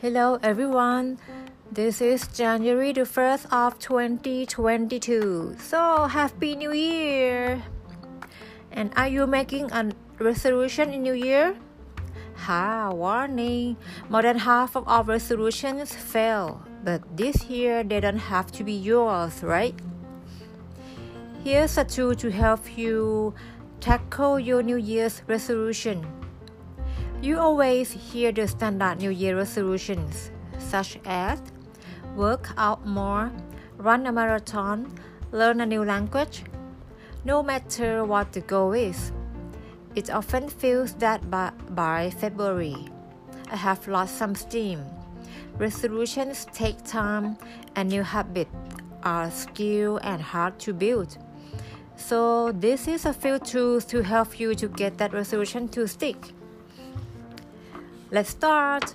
Hello everyone. This is January the 1st of 2022. So, Happy New Year. And are you making a resolution in New Year? Ha, warning. More than half of our resolutions fail, but this year they don't have to be yours, right? Here's a tool to help you tackle your New Year's resolution. You always hear the standard New Year resolutions, such as work out more, run a marathon, learn a new language. No matter what the goal is, it often feels that by, by February, I have lost some steam. Resolutions take time, and new habits are skilled and hard to build. So, this is a few tools to help you to get that resolution to stick. Let's start.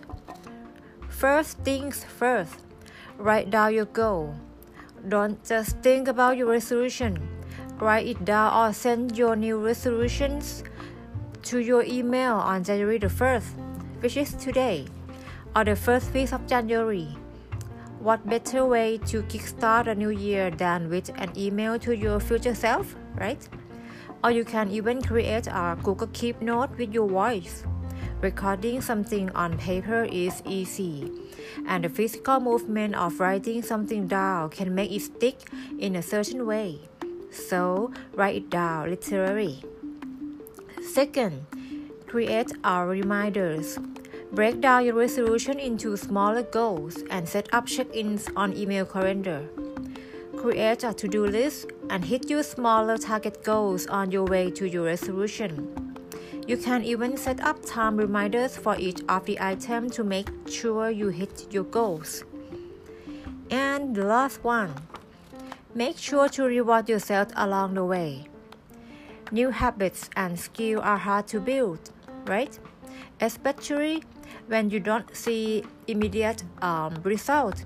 First things first, write down your goal. Don't just think about your resolution. Write it down or send your new resolutions to your email on January the 1st, which is today, or the first week of January. What better way to kickstart a new year than with an email to your future self, right? Or you can even create a Google Keep note with your voice. Recording something on paper is easy, and the physical movement of writing something down can make it stick in a certain way. So, write it down literally. Second, create our reminders. Break down your resolution into smaller goals and set up check ins on email calendar. Create a to do list and hit your smaller target goals on your way to your resolution. You can even set up time reminders for each of the items to make sure you hit your goals. And the last one, make sure to reward yourself along the way. New habits and skills are hard to build, right? Especially when you don't see immediate um, results.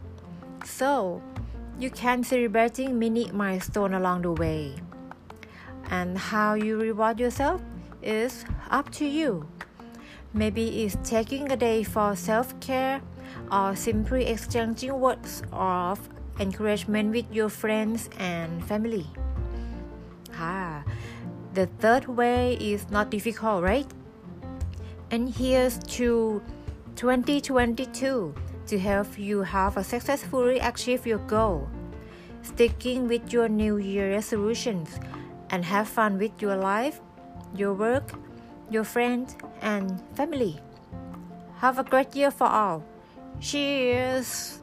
So, you can celebrating mini milestone along the way. And how you reward yourself? Is up to you. Maybe it's taking a day for self care or simply exchanging words of encouragement with your friends and family. Ah, the third way is not difficult, right? And here's to 2022 to help you have a successfully achieve your goal. Sticking with your New Year resolutions and have fun with your life your work, your friends, and family. Have a great year for all. Cheers!